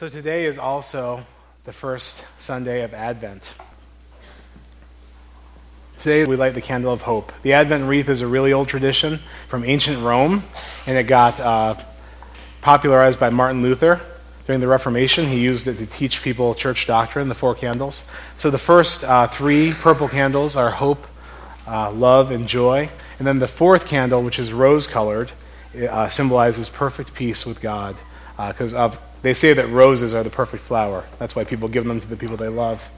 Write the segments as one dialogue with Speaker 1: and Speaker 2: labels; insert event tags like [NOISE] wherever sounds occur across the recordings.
Speaker 1: So today is also the first Sunday of Advent. Today we light the candle of hope. The Advent wreath is a really old tradition from ancient Rome, and it got uh, popularized by Martin Luther during the Reformation. He used it to teach people church doctrine, the four candles. So the first uh, three purple candles are hope, uh, love, and joy. And then the fourth candle, which is rose colored, uh, symbolizes perfect peace with God because uh, of they say that roses are the perfect flower. That's why people give them to the people they love.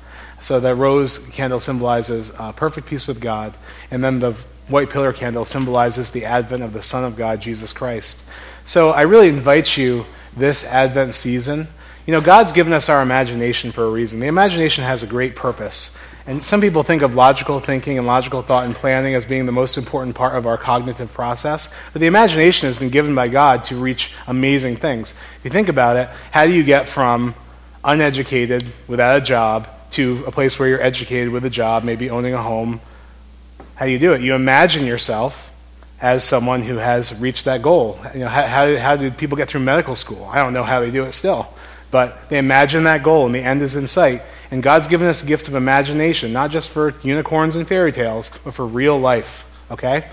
Speaker 1: So that rose candle symbolizes uh, perfect peace with God, and then the white pillar candle symbolizes the advent of the Son of God, Jesus Christ. So I really invite you this Advent season. You know, God's given us our imagination for a reason. The imagination has a great purpose. And some people think of logical thinking and logical thought and planning as being the most important part of our cognitive process. But the imagination has been given by God to reach amazing things. If you think about it, how do you get from uneducated, without a job, to a place where you're educated with a job, maybe owning a home? How do you do it? You imagine yourself as someone who has reached that goal. You know, how, how, how do people get through medical school? I don't know how they do it still. But they imagine that goal, and the end is in sight. And God's given us a gift of imagination, not just for unicorns and fairy tales, but for real life. Okay?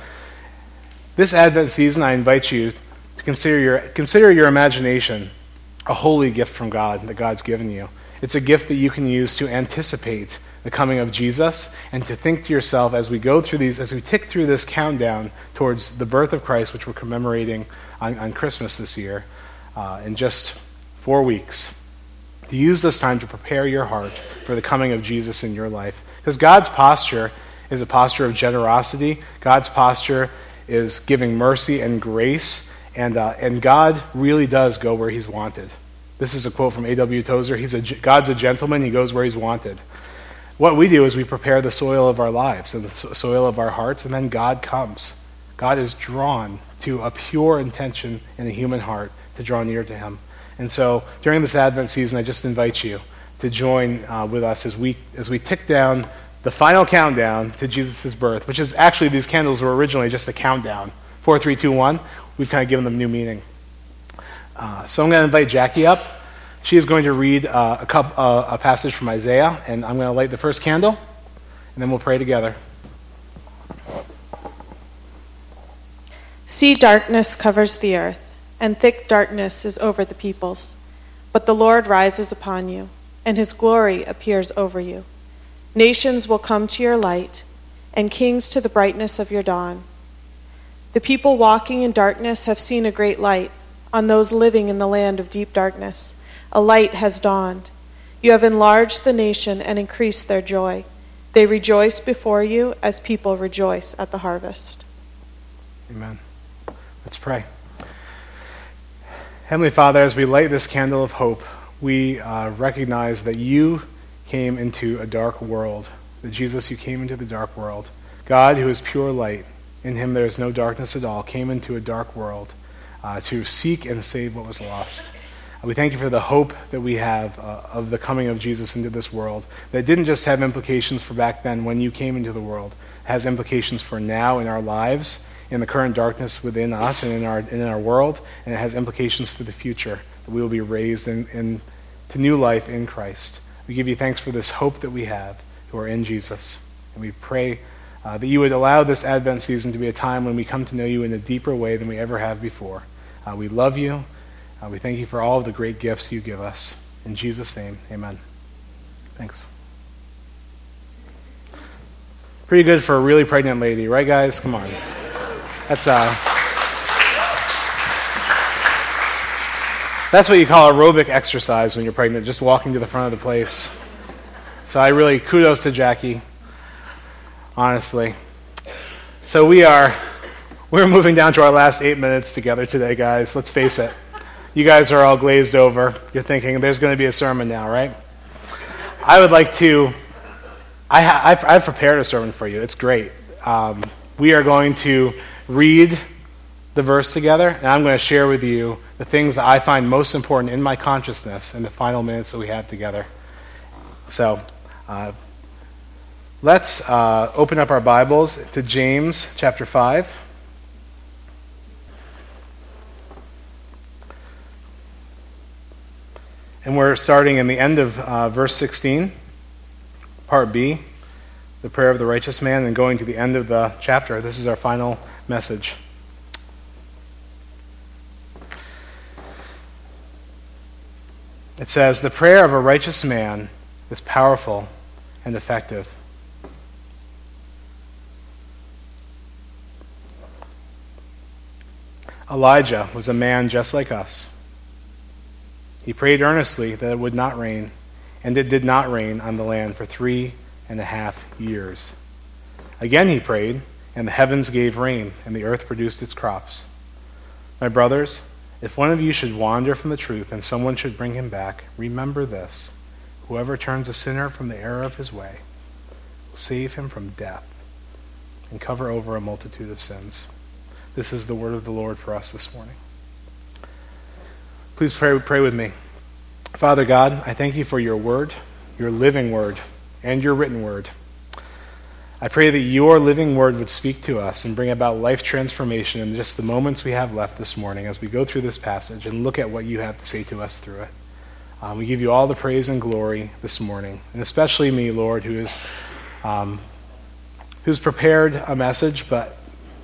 Speaker 1: This Advent season, I invite you to consider your, consider your imagination a holy gift from God that God's given you. It's a gift that you can use to anticipate the coming of Jesus and to think to yourself as we go through these, as we tick through this countdown towards the birth of Christ, which we're commemorating on, on Christmas this year, uh, in just four weeks use this time to prepare your heart for the coming of Jesus in your life. Because God's posture is a posture of generosity, God's posture is giving mercy and grace, and, uh, and God really does go where He's wanted. This is a quote from A.W. Tozer. He's a, God's a gentleman, He goes where He's wanted. What we do is we prepare the soil of our lives and the soil of our hearts, and then God comes. God is drawn to a pure intention in a human heart to draw near to Him. And so during this Advent season, I just invite you to join uh, with us as we, as we tick down the final countdown to Jesus' birth, which is actually, these candles were originally just a countdown. Four, three, two, one. We've kind of given them new meaning. Uh, so I'm going to invite Jackie up. She is going to read uh, a, cup, uh, a passage from Isaiah, and I'm going to light the first candle, and then we'll pray together.
Speaker 2: See, darkness covers the earth and thick darkness is over the peoples. But the Lord rises upon you, and his glory appears over you. Nations will come to your light, and kings to the brightness of your dawn. The people walking in darkness have seen a great light. On those living in the land of deep darkness, a light has dawned. You have enlarged the nation and increased their joy. They rejoice before you as people rejoice at the harvest.
Speaker 1: Amen. Let's pray. Heavenly Father, as we light this candle of hope, we uh, recognize that you came into a dark world, that Jesus, you came into the dark world. God, who is pure light, in him there is no darkness at all, came into a dark world uh, to seek and save what was lost. Uh, we thank you for the hope that we have uh, of the coming of Jesus into this world, that didn't just have implications for back then when you came into the world, it has implications for now in our lives in the current darkness within us and in our, in our world, and it has implications for the future, that we will be raised in, in, to new life in Christ. We give you thanks for this hope that we have who are in Jesus. And we pray uh, that you would allow this Advent season to be a time when we come to know you in a deeper way than we ever have before. Uh, we love you. Uh, we thank you for all of the great gifts you give us. In Jesus' name, amen. Thanks. Pretty good for a really pregnant lady, right, guys? Come on. That's uh, that's what you call aerobic exercise when you're pregnant, just walking to the front of the place. So I really kudos to Jackie, honestly. So we are we're moving down to our last eight minutes together today, guys. Let's face it. You guys are all glazed over. You're thinking there's going to be a sermon now, right? I would like to. I have I've prepared a sermon for you. It's great. Um, we are going to read the verse together, and I'm going to share with you the things that I find most important in my consciousness in the final minutes that we have together. So, uh, let's uh, open up our Bibles to James chapter 5. And we're starting in the end of uh, verse 16, part B, the prayer of the righteous man, and going to the end of the chapter. This is our final message. It says, The prayer of a righteous man is powerful and effective. Elijah was a man just like us. He prayed earnestly that it would not rain, and it did not rain on the land for three and a half years. Again he prayed, and the heavens gave rain, and the earth produced its crops. My brothers, if one of you should wander from the truth and someone should bring him back, remember this whoever turns a sinner from the error of his way will save him from death and cover over a multitude of sins. This is the word of the Lord for us this morning. Please pray, pray with me. Father God, I thank you for your word, your living word, and your written word. I pray that your living word would speak to us and bring about life transformation in just the moments we have left this morning as we go through this passage and look at what you have to say to us through it. Um, we give you all the praise and glory this morning, and especially me, Lord, who is um, who's prepared a message, but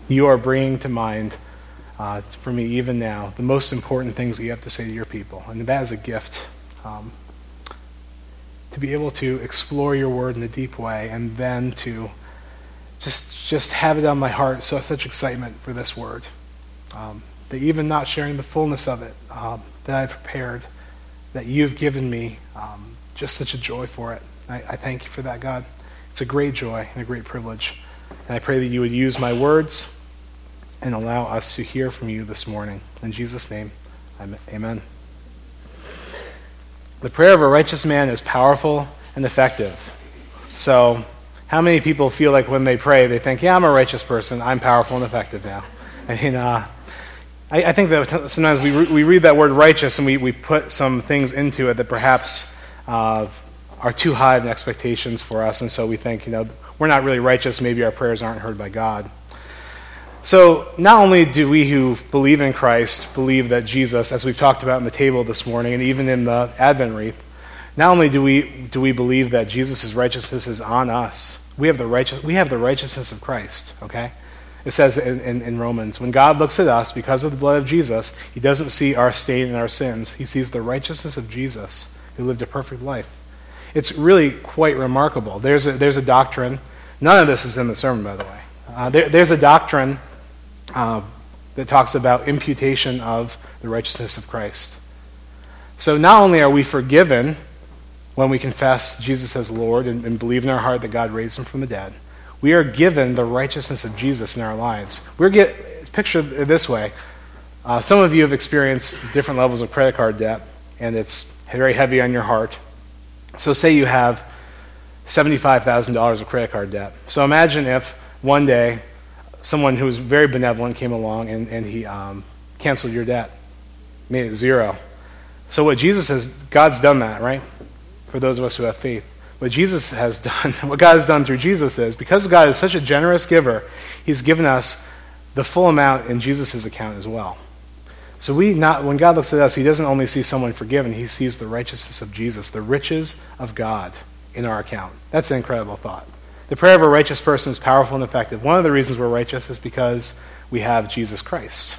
Speaker 1: you are bringing to mind uh, for me even now the most important things that you have to say to your people, and that is a gift. Um, to be able to explore your word in a deep way and then to just just have it on my heart. So such excitement for this word. Um, that even not sharing the fullness of it um, that I've prepared, that you've given me, um, just such a joy for it. I, I thank you for that, God. It's a great joy and a great privilege. And I pray that you would use my words and allow us to hear from you this morning. In Jesus' name, amen. The prayer of a righteous man is powerful and effective. So, how many people feel like when they pray, they think, yeah, I'm a righteous person. I'm powerful and effective now? I mean, uh, I, I, think that sometimes we, re- we read that word righteous and we, we put some things into it that perhaps uh, are too high of expectations for us. And so we think, you know, we're not really righteous. Maybe our prayers aren't heard by God. So, not only do we who believe in Christ believe that Jesus, as we've talked about in the table this morning and even in the Advent wreath, not only do we, do we believe that Jesus' righteousness is on us, we have the, righteous, we have the righteousness of Christ, okay? It says in, in, in, Romans, when God looks at us because of the blood of Jesus, he doesn't see our stain and our sins. He sees the righteousness of Jesus, who lived a perfect life. It's really quite remarkable. There's a, there's a doctrine, none of this is in the sermon, by the way. Uh, there, there's a doctrine uh, that talks about imputation of the righteousness of Christ. So not only are we forgiven when we confess Jesus as Lord and, and, believe in our heart that God raised him from the dead, we are given the righteousness of Jesus in our lives. We're get picture it this way. Uh, some of you have experienced different levels of credit card debt, and it's very heavy on your heart. So, say you have $75,000 of credit card debt. So, imagine if one day someone who was very benevolent came along and, and he um, canceled your debt, made it zero. So, what Jesus has, God's done that, right? For those of us who have faith. What Jesus has done, [LAUGHS] what God has done through Jesus is, because God is such a generous giver, He's given us the full amount in Jesus' account as well. So we not when God looks at us, He doesn't only see someone forgiven, He sees the righteousness of Jesus, the riches of God in our account. That's an incredible thought. The prayer of a righteous person is powerful and effective. One of the reasons we're righteous is because we have Jesus Christ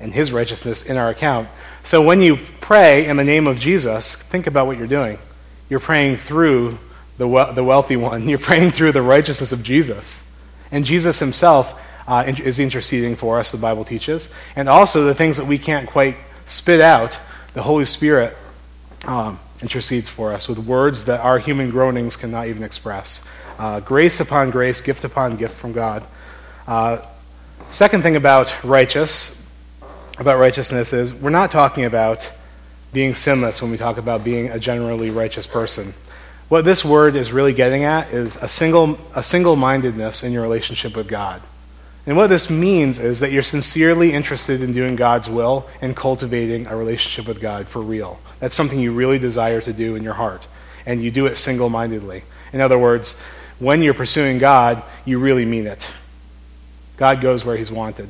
Speaker 1: and His righteousness in our account. So when you pray in the name of Jesus, think about what you're doing. You're praying through the, we- the wealthy one. [LAUGHS] You're praying through the righteousness of Jesus. And Jesus himself uh, is interceding for us, the Bible teaches. And also the things that we can't quite spit out, the Holy Spirit um, intercedes for us with words that our human groanings cannot even express. Uh, grace upon grace, gift upon gift from God. Uh, second thing about righteous, about righteousness is we're not talking about being sinless when we talk about being a generally righteous person. What this word is really getting at is a single a single-mindedness in your relationship with God. And what this means is that you're sincerely interested in doing God's will and cultivating a relationship with God for real. That's something you really desire to do in your heart, and you do it single mindedly. In other words, when you're pursuing God, you really mean it. God goes where He's wanted.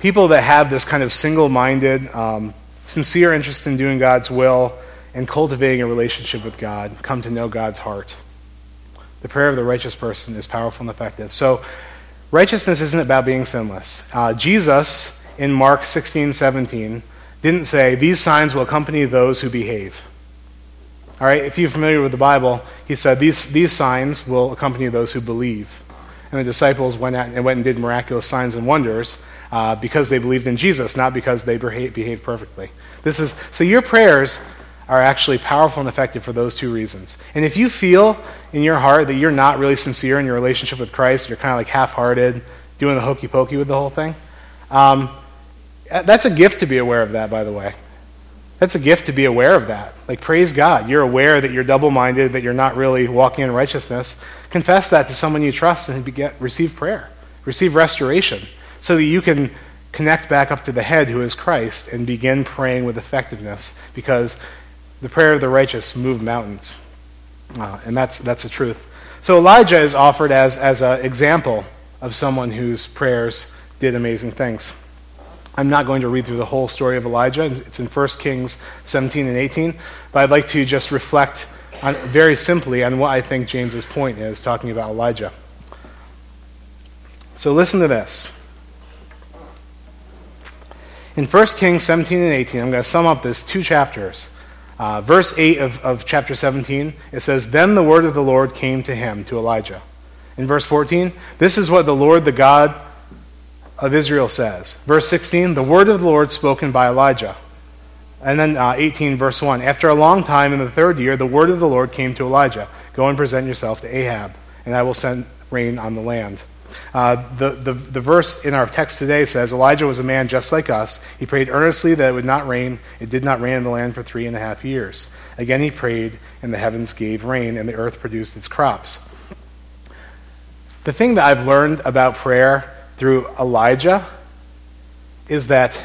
Speaker 1: People that have this kind of single minded, um, sincere interest in doing God's will and cultivating a relationship with God, come to know God's heart. The prayer of the righteous person is powerful and effective. So, righteousness isn't about being sinless. Uh, Jesus, in Mark 16, 17, didn't say, These signs will accompany those who behave. All right, if you're familiar with the Bible, he said, These, these signs will accompany those who believe. And the disciples went, out and went and did miraculous signs and wonders uh, because they believed in Jesus, not because they behaved perfectly. This is, so your prayers are actually powerful and effective for those two reasons. And if you feel in your heart that you're not really sincere in your relationship with Christ, you're kind of like half hearted, doing the hokey pokey with the whole thing, um, that's a gift to be aware of that, by the way. That's a gift to be aware of that. Like, praise God. You're aware that you're double minded, that you're not really walking in righteousness. Confess that to someone you trust and get, receive prayer, receive restoration, so that you can connect back up to the head who is Christ and begin praying with effectiveness because the prayer of the righteous moves mountains. Uh, and that's, that's the truth. So Elijah is offered as, as an example of someone whose prayers did amazing things. I'm not going to read through the whole story of Elijah. It's in 1 Kings 17 and 18. But I'd like to just reflect on, very simply on what I think James's point is talking about Elijah. So listen to this. In 1 Kings 17 and 18, I'm going to sum up this two chapters. Uh, verse 8 of, of chapter 17, it says, Then the word of the Lord came to him, to Elijah. In verse 14, this is what the Lord, the God of Israel, says. Verse 16, the word of the Lord spoken by Elijah. And then uh, 18, verse 1, After a long time, in the third year, the word of the Lord came to Elijah Go and present yourself to Ahab, and I will send rain on the land. Uh, the, the, the verse in our text today says Elijah was a man just like us. He prayed earnestly that it would not rain. It did not rain in the land for three and a half years. Again, he prayed, and the heavens gave rain, and the earth produced its crops. The thing that I've learned about prayer through Elijah is that,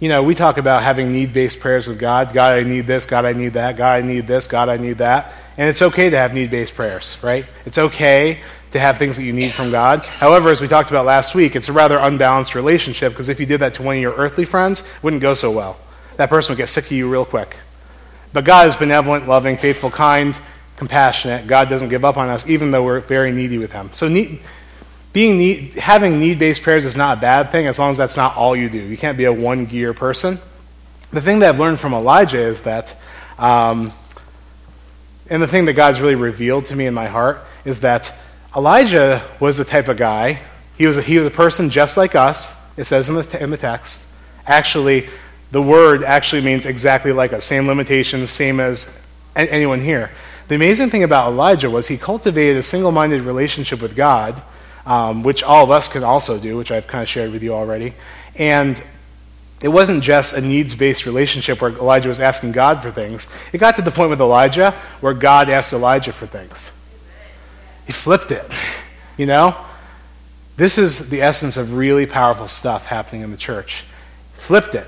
Speaker 1: you know, we talk about having need based prayers with God. God, I need this. God, I need that. God, I need this. God, I need that. And it's okay to have need based prayers, right? It's okay to have things that you need from God. However, as we talked about last week, it's a rather unbalanced relationship because if you did that to one of your earthly friends, it wouldn't go so well. That person would get sick of you real quick. But God is benevolent, loving, faithful, kind, compassionate. God doesn't give up on us, even though we're very needy with Him. So, need, being need, having need-based prayers is not a bad thing as long as that's not all you do. You can't be a one-gear person. The thing that I've learned from Elijah is that, um, and the thing that God's really revealed to me in my heart is that Elijah was the type of guy, he was a, he was a person just like us, it says in the, in the text. Actually, the word actually means exactly like us, same limitations, same as anyone here. The amazing thing about Elijah was he cultivated a single minded relationship with God, um, which all of us can also do, which I've kind of shared with you already. And it wasn't just a needs based relationship where Elijah was asking God for things. It got to the point with Elijah where God asked Elijah for things. He flipped it. You know? This is the essence of really powerful stuff happening in the church. Flipped it.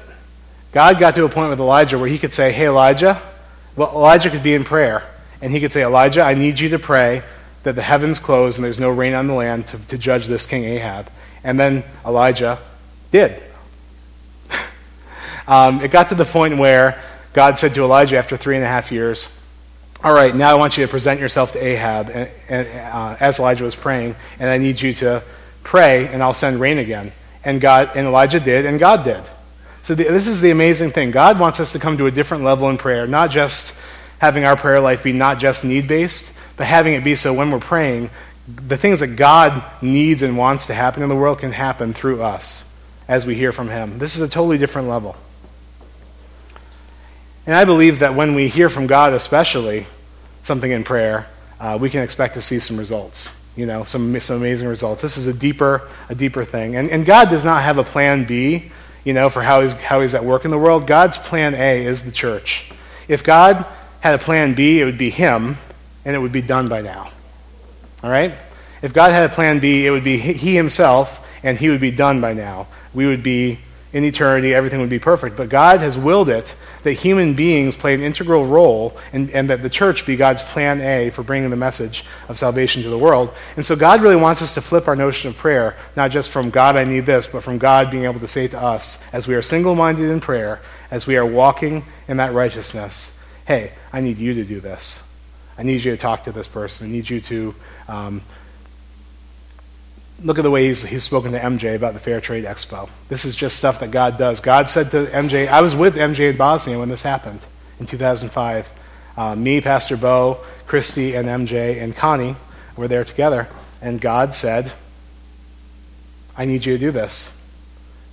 Speaker 1: God got to a point with Elijah where he could say, Hey, Elijah, well, Elijah could be in prayer. And he could say, Elijah, I need you to pray that the heavens close and there's no rain on the land to, to judge this King Ahab. And then Elijah did. [LAUGHS] um, it got to the point where God said to Elijah after three and a half years, all right, now I want you to present yourself to Ahab, and, and uh, as Elijah was praying, and I need you to pray, and I'll send rain again. And God, and Elijah did, and God did. So the, this is the amazing thing. God wants us to come to a different level in prayer, not just having our prayer life be not just need based, but having it be so when we're praying, the things that God needs and wants to happen in the world can happen through us as we hear from Him. This is a totally different level. And I believe that when we hear from God, especially something in prayer, uh, we can expect to see some results. You know, some, some amazing results. This is a deeper, a deeper thing. And, and God does not have a plan B, you know, for how he's, how he's at work in the world. God's plan A is the church. If God had a plan B, it would be Him, and it would be done by now. All right? If God had a plan B, it would be He Himself, and He would be done by now. We would be in eternity, everything would be perfect. But God has willed it that human beings play an integral role and, and that the church be God's plan A for bringing the message of salvation to the world. And so God really wants us to flip our notion of prayer, not just from God, I need this, but from God being able to say to us, as we are single minded in prayer, as we are walking in that righteousness, hey, I need you to do this. I need you to talk to this person. I need you to um, look at the way he's, he's spoken to MJ about the Fair Trade Expo. This is just stuff that God does. God said to MJ, I was with MJ in Bosnia when this happened in 2005. Uh, me, Pastor Bo, Christy, and MJ and Connie were there together. And God said, I need you to do this.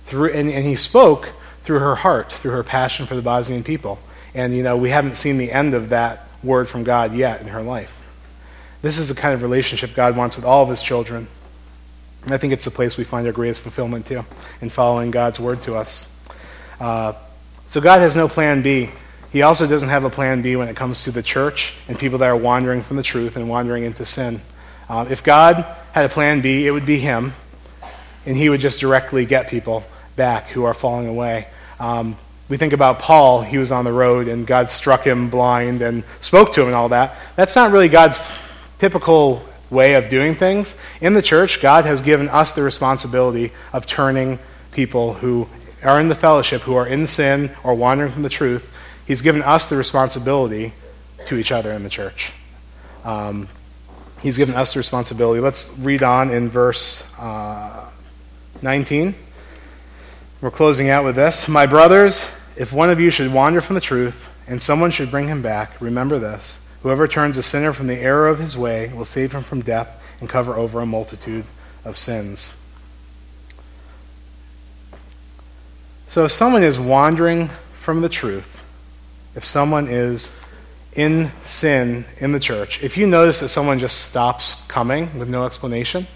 Speaker 1: Through, and, and he spoke through her heart, through her passion for the Bosnian people. And, you know, we haven't seen the end of that word from God yet in her life. This is the kind of relationship God wants with all of his children. And I think it's the place we find our greatest fulfillment too, in following God's word to us. Uh, so God has no plan B. He also doesn't have a plan B when it comes to the church and people that are wandering from the truth and wandering into sin. Uh, if God had a plan B, it would be Him, and He would just directly get people back who are falling away. Um, we think about Paul, he was on the road and God struck him blind and spoke to him and all that. That's not really God's typical way of doing things. In the church, God has given us the responsibility of turning people who are in the fellowship, who are in sin or wandering from the truth. He's given us the responsibility to each other in the church. Um, he's given us the responsibility. Let's read on in verse uh, 19. We're closing out with this. My brothers, if one of you should wander from the truth and someone should bring him back, remember this. Whoever turns a sinner from the error of his way will save him from death and cover over a multitude of sins. So if someone is wandering from the truth, if someone is in sin in the church, if you notice that someone just stops coming with no explanation,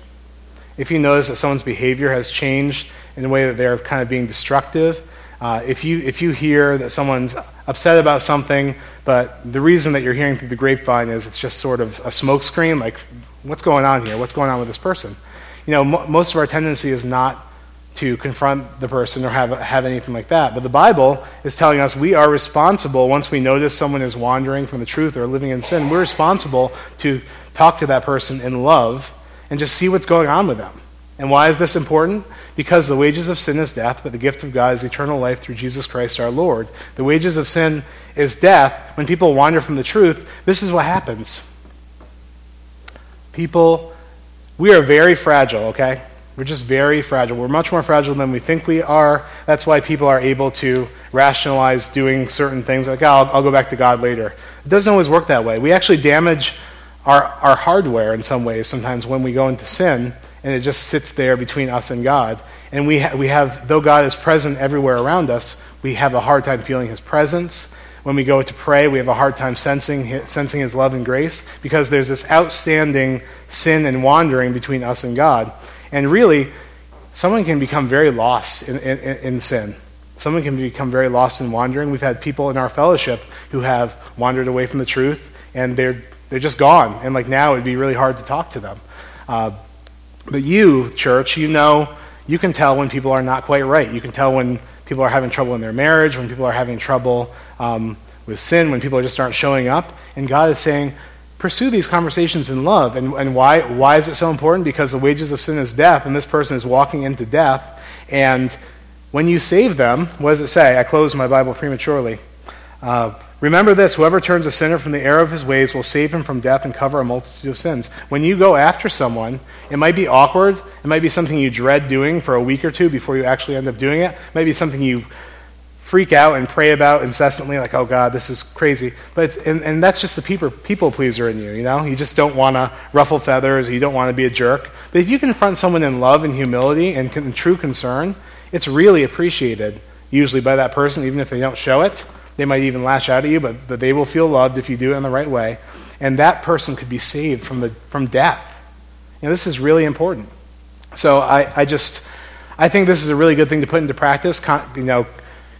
Speaker 1: if you notice that someone's behavior has changed in a way that they're kind of being destructive, uh, if, you, if you hear that someone's upset about something, but the reason that you're hearing through the grapevine is it's just sort of a smokescreen, like, what's going on here? What's going on with this person? You know, most of our tendency is not to confront the person or have, have anything like that. But the Bible is telling us we are responsible once we notice someone is wandering from the truth or living in sin. We're responsible to talk to that person in love and just see what's going on with them. And why is this important? Because the wages of sin is death, but the gift of God is eternal life through Jesus Christ our Lord. The wages of sin is death. When people wander from the truth, this is what happens. People, we are very fragile, okay? We're just very fragile. We're much more fragile than we think we are. That's why people are able to rationalize doing certain things like, oh, I'll, I'll go back to God later. It doesn't always work that way. We actually damage our, our hardware in some ways sometimes when we go into sin and it just sits there between us and God. And we, ha- we have, though God is present everywhere around us, we have a hard time feeling His presence. When we go to pray, we have a hard time sensing his, sensing His love and grace because there's this outstanding sin and wandering between us and God. And really, someone can become very lost in, in, in sin. Someone can become very lost in wandering. We've had people in our fellowship who have wandered away from the truth, and they're, they're just gone. And like now, it'd be really hard to talk to them. Uh, but you, church, you know, you can tell when people are not quite right. You can tell when people are having trouble in their marriage, when people are having trouble um, with sin, when people just aren't showing up. And God is saying, pursue these conversations in love. And, and why, why is it so important? Because the wages of sin is death, and this person is walking into death. And when you save them, what does it say? I closed my Bible prematurely. Uh, Remember this whoever turns a sinner from the error of his ways will save him from death and cover a multitude of sins. When you go after someone, it might be awkward. It might be something you dread doing for a week or two before you actually end up doing it. It might be something you freak out and pray about incessantly, like, oh God, this is crazy. But and, and that's just the people, people pleaser in you, you know? You just don't want to ruffle feathers, you don't want to be a jerk. But if you confront someone in love and humility and con- true concern, it's really appreciated, usually by that person, even if they don't show it. They might even lash out at you, but, but they will feel loved if you do it in the right way. And that person could be saved from, the, from death. You know, this is really important. So I, I just, I think this is a really good thing to put into practice, you know,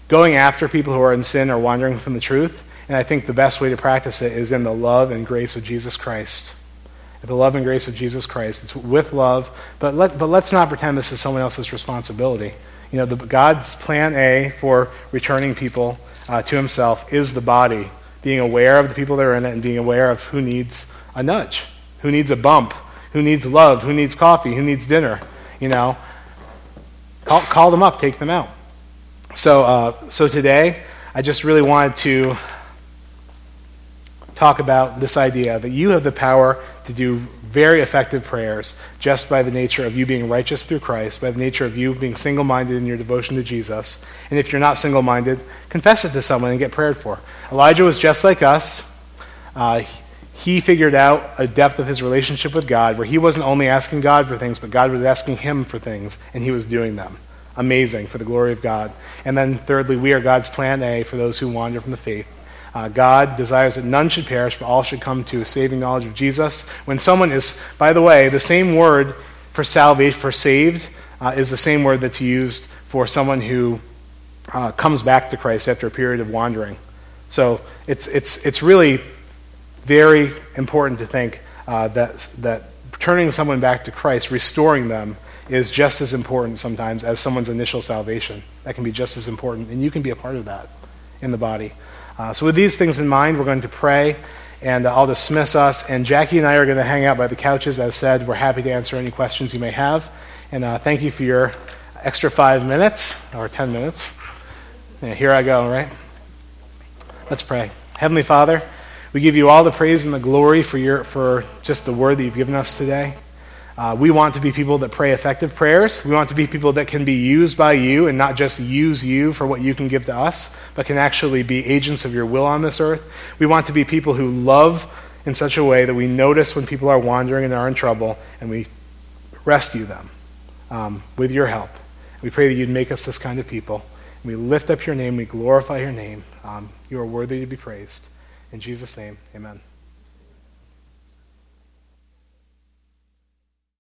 Speaker 1: going after people who are in sin or wandering from the truth. And I think the best way to practice it is in the love and grace of Jesus Christ. The love and grace of Jesus Christ. It's with love, but, let, but let's not pretend this is someone else's responsibility. You know, the, God's plan A for returning people uh, to himself is the body, being aware of the people that are in it and being aware of who needs a nudge, who needs a bump, who needs love, who needs coffee, who needs dinner. You know, call, call them up, take them out. So, uh, so today, I just really wanted to talk about this idea that you have the power to do very effective prayers just by the nature of you being righteous through Christ, by the nature of you being single minded in your devotion to Jesus. And if you're not single minded, confess it to someone and get prayed for. Elijah was just like us. Uh, he figured out a depth of his relationship with God where he wasn't only asking God for things, but God was asking him for things, and he was doing them. Amazing for the glory of God. And then, thirdly, we are God's plan A for those who wander from the faith. Uh, God desires that none should perish, but all should come to a saving knowledge of Jesus. When someone is, by the way, the same word for salvation, for saved, uh, is the same word that's used for someone who uh, comes back to Christ after a period of wandering. So it's, it's, it's really very important to think uh, that, that turning someone back to Christ, restoring them, is just as important sometimes as someone's initial salvation. That can be just as important, and you can be a part of that in the body. Uh, so, with these things in mind, we're going to pray, and uh, I'll dismiss us. And Jackie and I are going to hang out by the couches. As said, we're happy to answer any questions you may have. And uh, thank you for your extra five minutes, or ten minutes. Yeah, here I go, right? Let's pray. Heavenly Father, we give you all the praise and the glory for, your, for just the word that you've given us today. Uh, we want to be people that pray effective prayers. We want to be people that can be used by you and not just use you for what you can give to us, but can actually be agents of your will on this earth. We want to be people who love in such a way that we notice when people are wandering and are in trouble and we rescue them um, with your help. We pray that you'd make us this kind of people. We lift up your name, we glorify your name. Um, you are worthy to be praised. In Jesus' name, amen.